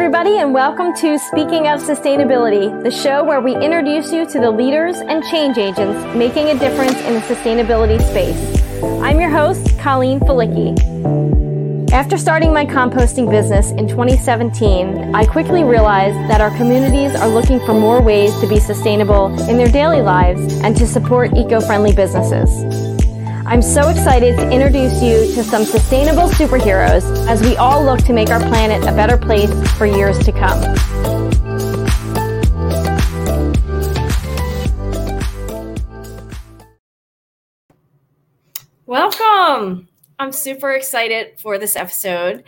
everybody, and welcome to Speaking of Sustainability, the show where we introduce you to the leaders and change agents making a difference in the sustainability space. I'm your host, Colleen Falicki. After starting my composting business in 2017, I quickly realized that our communities are looking for more ways to be sustainable in their daily lives and to support eco friendly businesses. I'm so excited to introduce you to some sustainable superheroes as we all look to make our planet a better place for years to come. Welcome! I'm super excited for this episode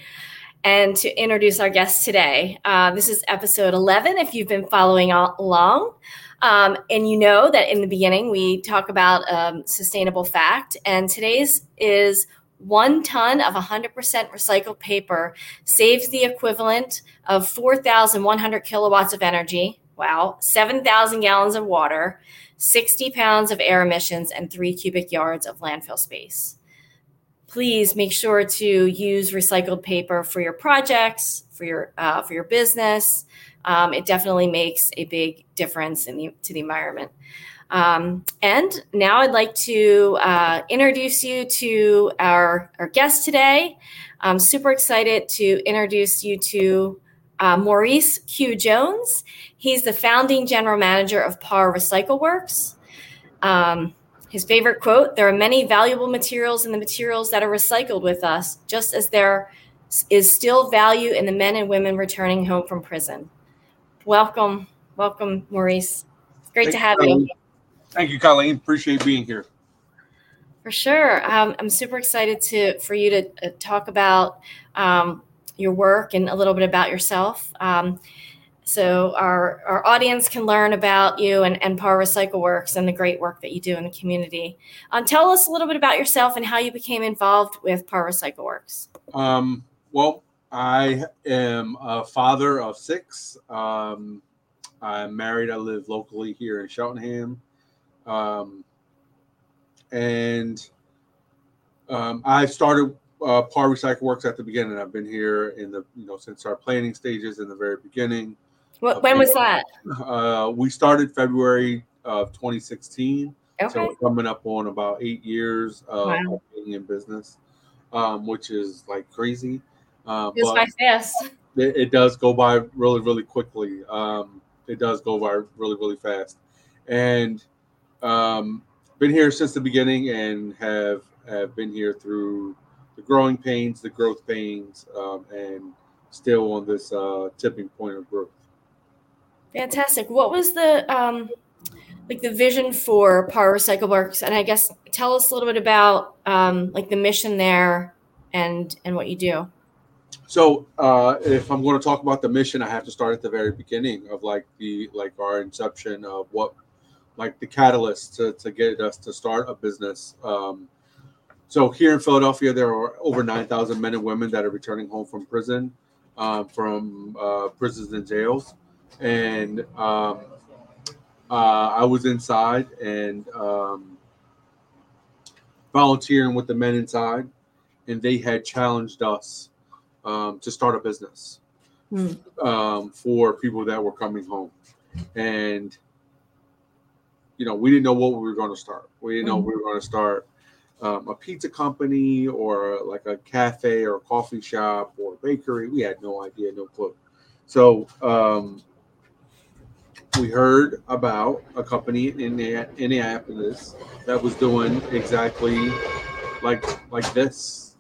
and to introduce our guest today. Uh, this is episode 11 if you've been following along. Um, and you know that in the beginning, we talk about um, sustainable fact, and today's is one ton of 100% recycled paper saves the equivalent of 4,100 kilowatts of energy. Wow. 7,000 gallons of water, 60 pounds of air emissions, and three cubic yards of landfill space. Please make sure to use recycled paper for your projects, for your uh, for your business, um, it definitely makes a big difference in the, to the environment. Um, and now I'd like to uh, introduce you to our, our guest today. I'm super excited to introduce you to uh, Maurice Q. Jones. He's the founding general manager of Par Recycle Works. Um, his favorite quote There are many valuable materials in the materials that are recycled with us, just as there is still value in the men and women returning home from prison. Welcome, welcome, Maurice. great Thank to have you. Thank you, Colleen. Appreciate being here. For sure, um, I'm super excited to for you to uh, talk about um, your work and a little bit about yourself. Um, so our, our audience can learn about you and, and Par Recycle Works and the great work that you do in the community. Um, tell us a little bit about yourself and how you became involved with Par Recycle Works. Um, well, I am a father of six. Um, I'm married. I live locally here in Cheltenham. Um, and um, I started uh, Par Recycle Works at the beginning. I've been here in the, you know, since our planning stages in the very beginning. What, when was that? Uh, we started February of 2016. Okay. So coming up on about eight years of wow. being in business, um, which is like crazy. Uh, it's by fast. It, it, does go by really, really quickly. Um, it does go by really, really fast. And um, been here since the beginning and have have been here through the growing pains, the growth pains, um, and still on this uh, tipping point of growth. Fantastic. What was the um, like the vision for Par Recycle Works? And I guess tell us a little bit about um, like the mission there and and what you do. So uh, if I'm going to talk about the mission, I have to start at the very beginning of like the like our inception of what like the catalyst to, to get us to start a business. Um, so here in Philadelphia, there are over 9,000 men and women that are returning home from prison, um, from uh, prisons and jails. And um, uh, I was inside and um, volunteering with the men inside, and they had challenged us um, to start a business mm. um, for people that were coming home. And, you know, we didn't know what we were going to start. We didn't know hmm. we were going to start um, a pizza company or like a cafe or a coffee shop or a bakery. We had no idea, no clue. So, um, we heard about a company in Indianapolis that was doing exactly like like this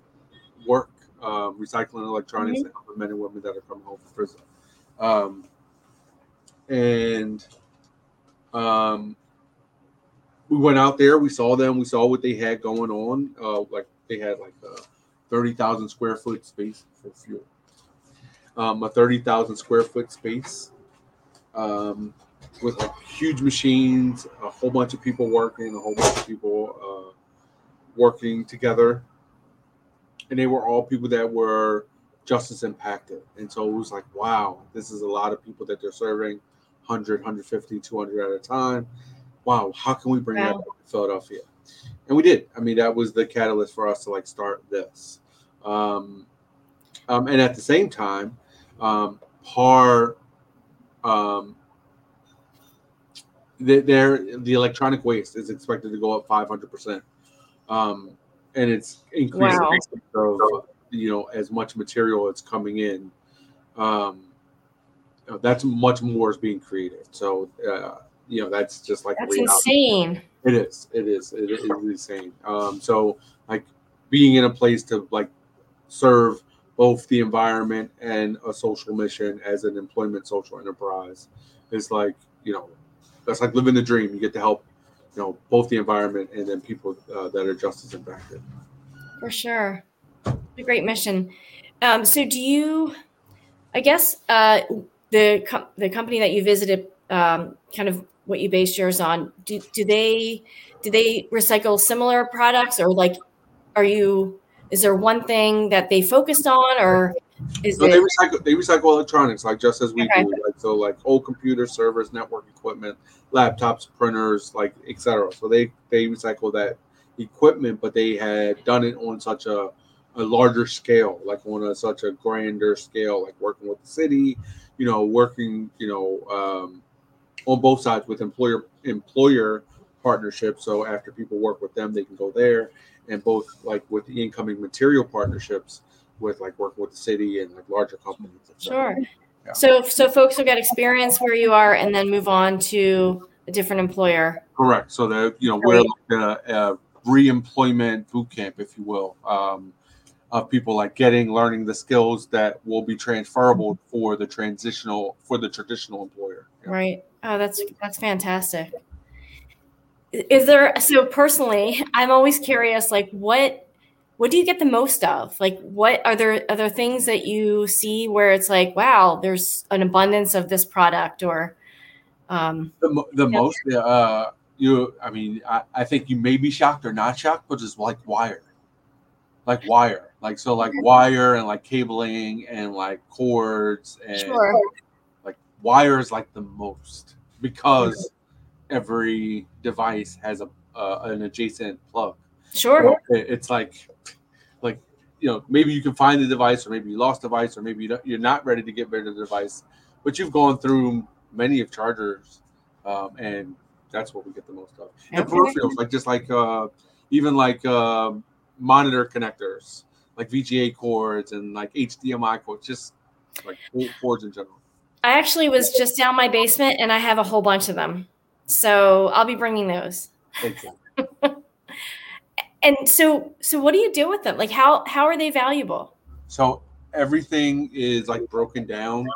work um, recycling electronics mm-hmm. and helping men and women that are coming home from prison. Um, and um, we went out there, we saw them, we saw what they had going on. Uh, like they had like a 30,000 square foot space for fuel, um, a 30,000 square foot space um, with like huge machines, a whole bunch of people working, a whole bunch of people uh, working together and they were all people that were justice impacted. And so it was like, wow, this is a lot of people that they're serving 100, 150, 200 at a time. Wow, how can we bring wow. that to Philadelphia? And we did. I mean, that was the catalyst for us to like start this. Um, um, and at the same time, um, par um, there the electronic waste is expected to go up 500% um, and it's increasing wow. of you know as much material that's coming in um, that's much more is being created. So uh, you know that's just like that's insane. It is. It is. It is insane. Um, so like being in a place to like serve both the environment and a social mission as an employment social enterprise is like you know that's like living the dream. You get to help you know both the environment and then people uh, that are justice impacted. For sure. A great mission. Um, so do you i guess uh, the com- the company that you visited um, kind of what you base yours on do, do they do they recycle similar products or like are you is there one thing that they focused on or is so it- they recycle they recycle electronics like just as we okay. do like so like old computer servers network equipment laptops printers like etc so they they recycle that equipment but they had done it on such a a larger scale like on a such a grander scale like working with the city you know working you know um, on both sides with employer employer partnerships so after people work with them they can go there and both like with the incoming material partnerships with like working with the city and like larger companies. Sure. Yeah. So so folks will get experience where you are and then move on to a different employer. Correct. So that you know we're like a, a re-employment boot camp, if you will, um, of people like getting learning the skills that will be transferable for the transitional for the traditional employer. Yeah. Right. Oh, that's that's fantastic is there so personally i'm always curious like what what do you get the most of like what are there are there things that you see where it's like wow there's an abundance of this product or um the, the yeah. most uh you i mean I, I think you may be shocked or not shocked but it's like wire like wire like so like wire and like cabling and like cords and sure. like wire is like the most because every device has a uh, an adjacent plug. Sure. It's like like you know maybe you can find the device or maybe you lost the device or maybe you're not ready to get rid of the device, but you've gone through many of chargers, um, and that's what we get the most of. And peripherals like just like uh, even like uh, monitor connectors, like VGA cords and like HDMI cords, just like cords in general. I actually was just down my basement and I have a whole bunch of them. So I'll be bringing those. and so, so what do you do with them? Like, how how are they valuable? So everything is like broken down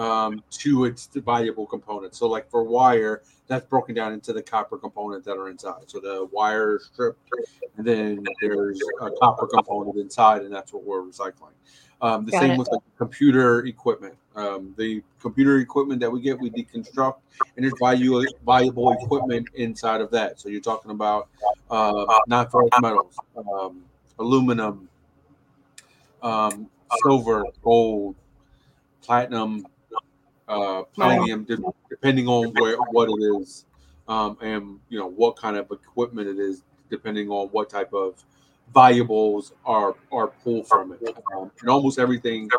um, to its valuable components. So, like for wire, that's broken down into the copper component that are inside. So the wire is stripped, and then there's a copper component inside, and that's what we're recycling. Um, the Got same it. with like computer equipment. Um, the computer equipment that we get, we deconstruct, and there's value, valuable equipment inside of that. So you're talking about uh, non-ferrous metals, um, aluminum, um, silver, gold, platinum, uh, palladium, depending on where what it is, um, and you know what kind of equipment it is, depending on what type of valuables are are pulled from it. Um, and almost everything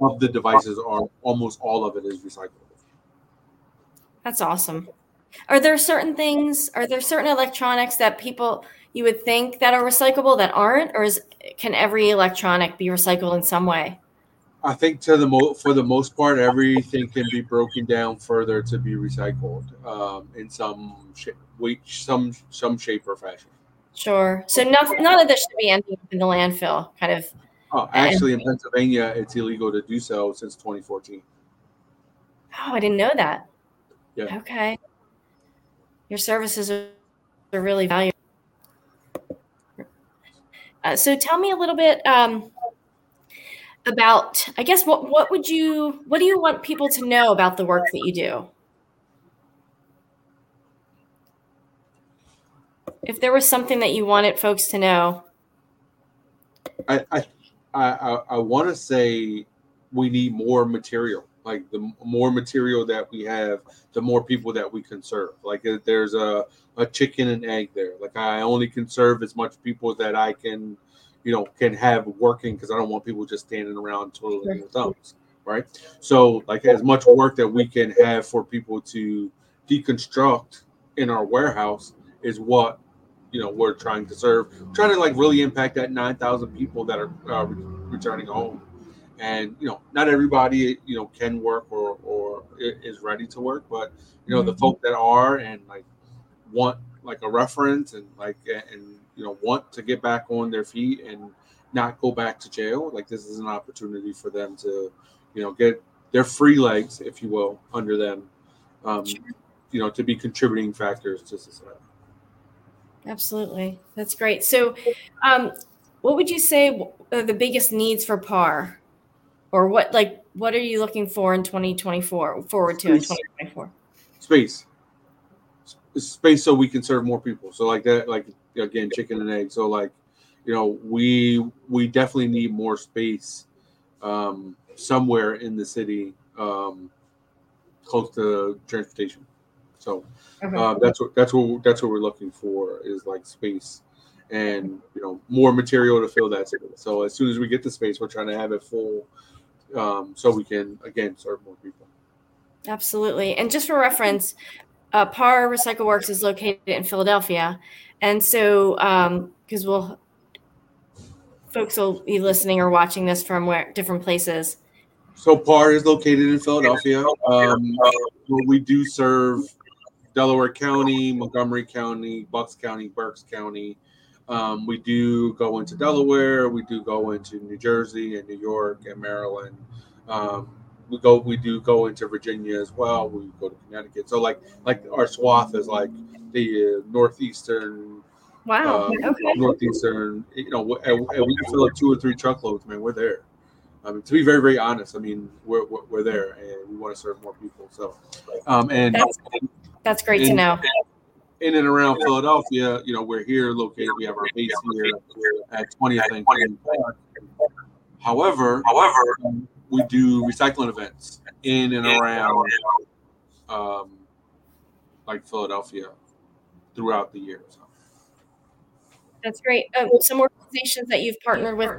of the devices are almost all of it is recyclable. That's awesome. Are there certain things? Are there certain electronics that people you would think that are recyclable that aren't, or is can every electronic be recycled in some way? I think to the mo- for the most part, everything can be broken down further to be recycled um, in some shape, some some shape or fashion. Sure. So none, none of this should be ending up in the landfill, kind of. Oh, actually, in Pennsylvania, it's illegal to do so since 2014. Oh, I didn't know that. Yeah. Okay. Your services are really valuable. Uh, so tell me a little bit um, about, I guess, what what would you, what do you want people to know about the work that you do? if there was something that you wanted folks to know. I I I, I want to say we need more material. Like the more material that we have, the more people that we can serve. Like there's a a chicken and egg there. Like I only can serve as much people that I can, you know, can have working because I don't want people just standing around twiddling their thumbs right? So, like, as much work that we can have for people to deconstruct in our warehouse is what you know we're trying to serve, trying to like really impact that nine thousand people that are uh, returning home. And you know, not everybody you know can work or or is ready to work, but you know, mm-hmm. the folk that are and like want like a reference and like and you know want to get back on their feet and not go back to jail like this is an opportunity for them to you know get their free legs if you will under them um, you know to be contributing factors to society. Absolutely. That's great. So um, what would you say are the biggest needs for par? Or what like what are you looking for in 2024 forward to space. in 2024 space space so we can serve more people. So like that like again chicken and egg. So like you know we we definitely need more space um, somewhere in the city um, close to transportation. So uh, that's what that's what that's what we're looking for is like space and you know more material to fill that space. So as soon as we get the space we're trying to have it full um, so we can again serve more people. Absolutely. And just for reference uh, par recycle works is located in philadelphia. And so because um, we'll folks will be listening or watching this from where different places. So par is located in philadelphia. Um, we do serve delaware county montgomery county bucks county berks county. Um, we do go into delaware we do go into new jersey and new york and maryland. Um, we go we do go into virginia as well we go to connecticut so like like our swath is like the uh, northeastern Wow. Um, okay. Northeastern, you know, and, and we fill up two or three truckloads, man. We're there. I mean, to be very, very honest, I mean, we're, we're, we're there and we want to serve more people. So, um, and that's, that's great in, to know. In and around Philadelphia, you know, we're here located. We have our base here at 20th and However, however, um, we do recycling events in and around, um, like Philadelphia, throughout the year. So. That's great. Um, some organizations that you've partnered with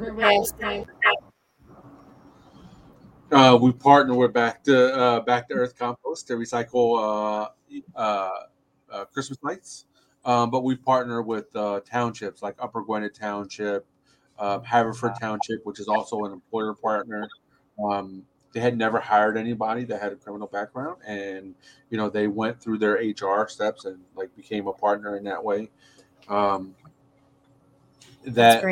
Uh, we partner with Back to uh, Back to Earth Compost to recycle uh, uh, uh Christmas lights, um, but we partner with uh, townships like Upper Gwynedd Township, Haverford Township, which is also an employer partner. Um, they had never hired anybody that had a criminal background, and you know they went through their HR steps and like became a partner in that way. Um, that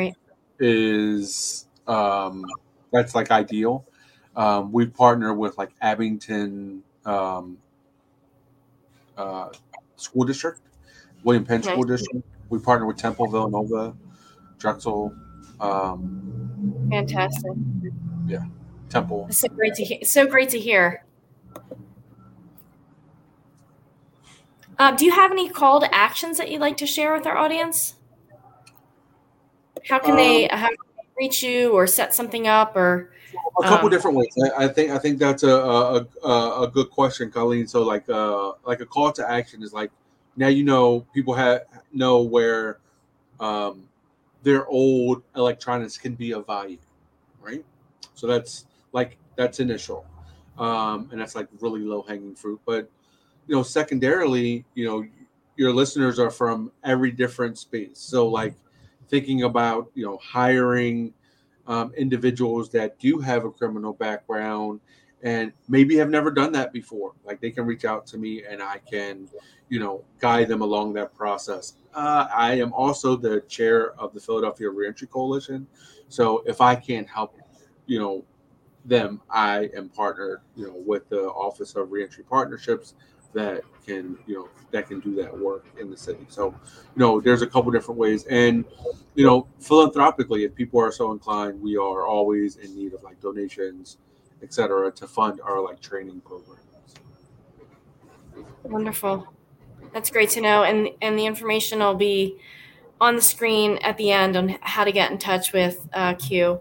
is um, that's like ideal. Um, we partner with like Abington um, uh, School District, William Penn School District. We partner with Temple Villanova, Drexel. Um, Fantastic. Yeah, Temple. It's so great to hear. So great to hear. Um, do you have any call to actions that you'd like to share with our audience? How can um, they how can they reach you or set something up or a couple um, different ways. I, I, think I think that's a, a a, a good question, Colleen. So like uh like a call to action is like now you know people have know where um their old electronics can be of value, right? So that's like that's initial. Um, and that's like really low hanging fruit. But you know, secondarily, you know, your listeners are from every different space. So like thinking about you know hiring um, individuals that do have a criminal background and maybe have never done that before like they can reach out to me and i can you know guide them along that process uh, i am also the chair of the philadelphia reentry coalition so if i can't help you know them. I am partnered you know with the office of reentry partnerships that can you know that can do that work in the city. So you know there's a couple different ways. And you know philanthropically if people are so inclined we are always in need of like donations etc to fund our like training programs. Wonderful. That's great to know. And and the information will be on the screen at the end on how to get in touch with uh, q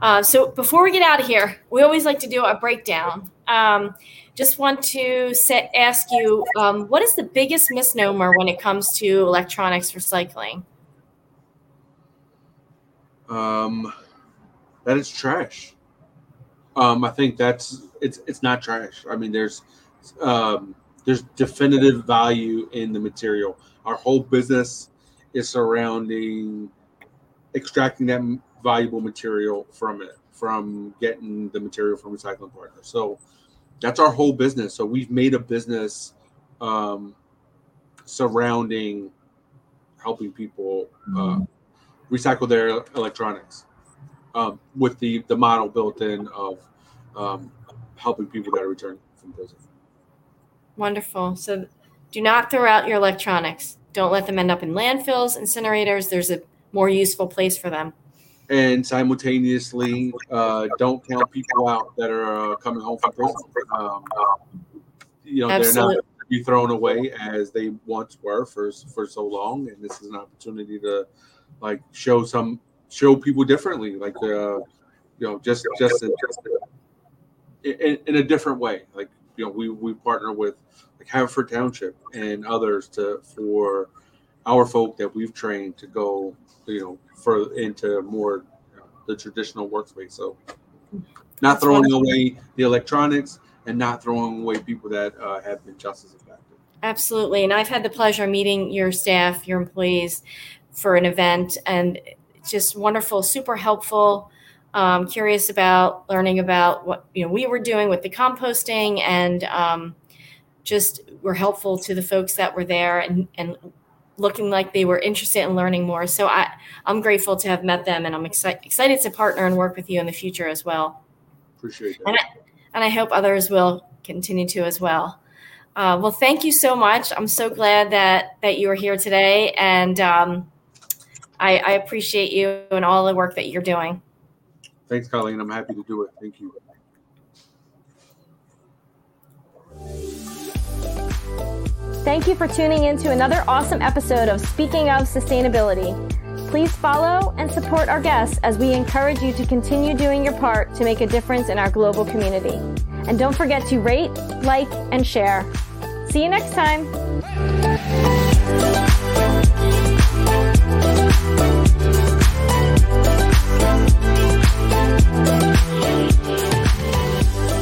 uh, so before we get out of here we always like to do a breakdown um, just want to set, ask you um, what is the biggest misnomer when it comes to electronics recycling? Um, that it's trash. um, I think that's it's it's not trash. I mean, there's um, there's definitive value in the material. Our whole business is surrounding extracting that valuable material from it, from getting the material from recycling partners. So that's our whole business. So we've made a business um, surrounding helping people uh, recycle their electronics um, with the the model built in of um, helping people that are returning from prison. Wonderful. So do not throw out your electronics. Don't let them end up in landfills, incinerators. There's a more useful place for them. And simultaneously, uh, don't count people out that are uh, coming home from prison. Um, you know, Absolutely. they're not be thrown away as they once were for for so long, and this is an opportunity to like show some show people differently, like uh, you know, just just, a, just a, in, in a different way. Like you know, we we partner with like Haverford Township and others to for our folk that we've trained to go, you know, for into more uh, the traditional workspace. So, not throwing away the electronics and not throwing away people that uh, have been just as effective. Absolutely, and I've had the pleasure of meeting your staff, your employees, for an event, and just wonderful, super helpful. Um, curious about learning about what you know we were doing with the composting, and um, just were helpful to the folks that were there, and and looking like they were interested in learning more. So I I'm grateful to have met them, and I'm excited excited to partner and work with you in the future as well. Appreciate that, and I, and I hope others will continue to as well. Uh, well, thank you so much. I'm so glad that that you are here today, and um, I, I appreciate you and all the work that you're doing. Thanks, Colleen. I'm happy to do it. Thank you. Thank you for tuning in to another awesome episode of Speaking of Sustainability. Please follow and support our guests as we encourage you to continue doing your part to make a difference in our global community. And don't forget to rate, like, and share. See you next time.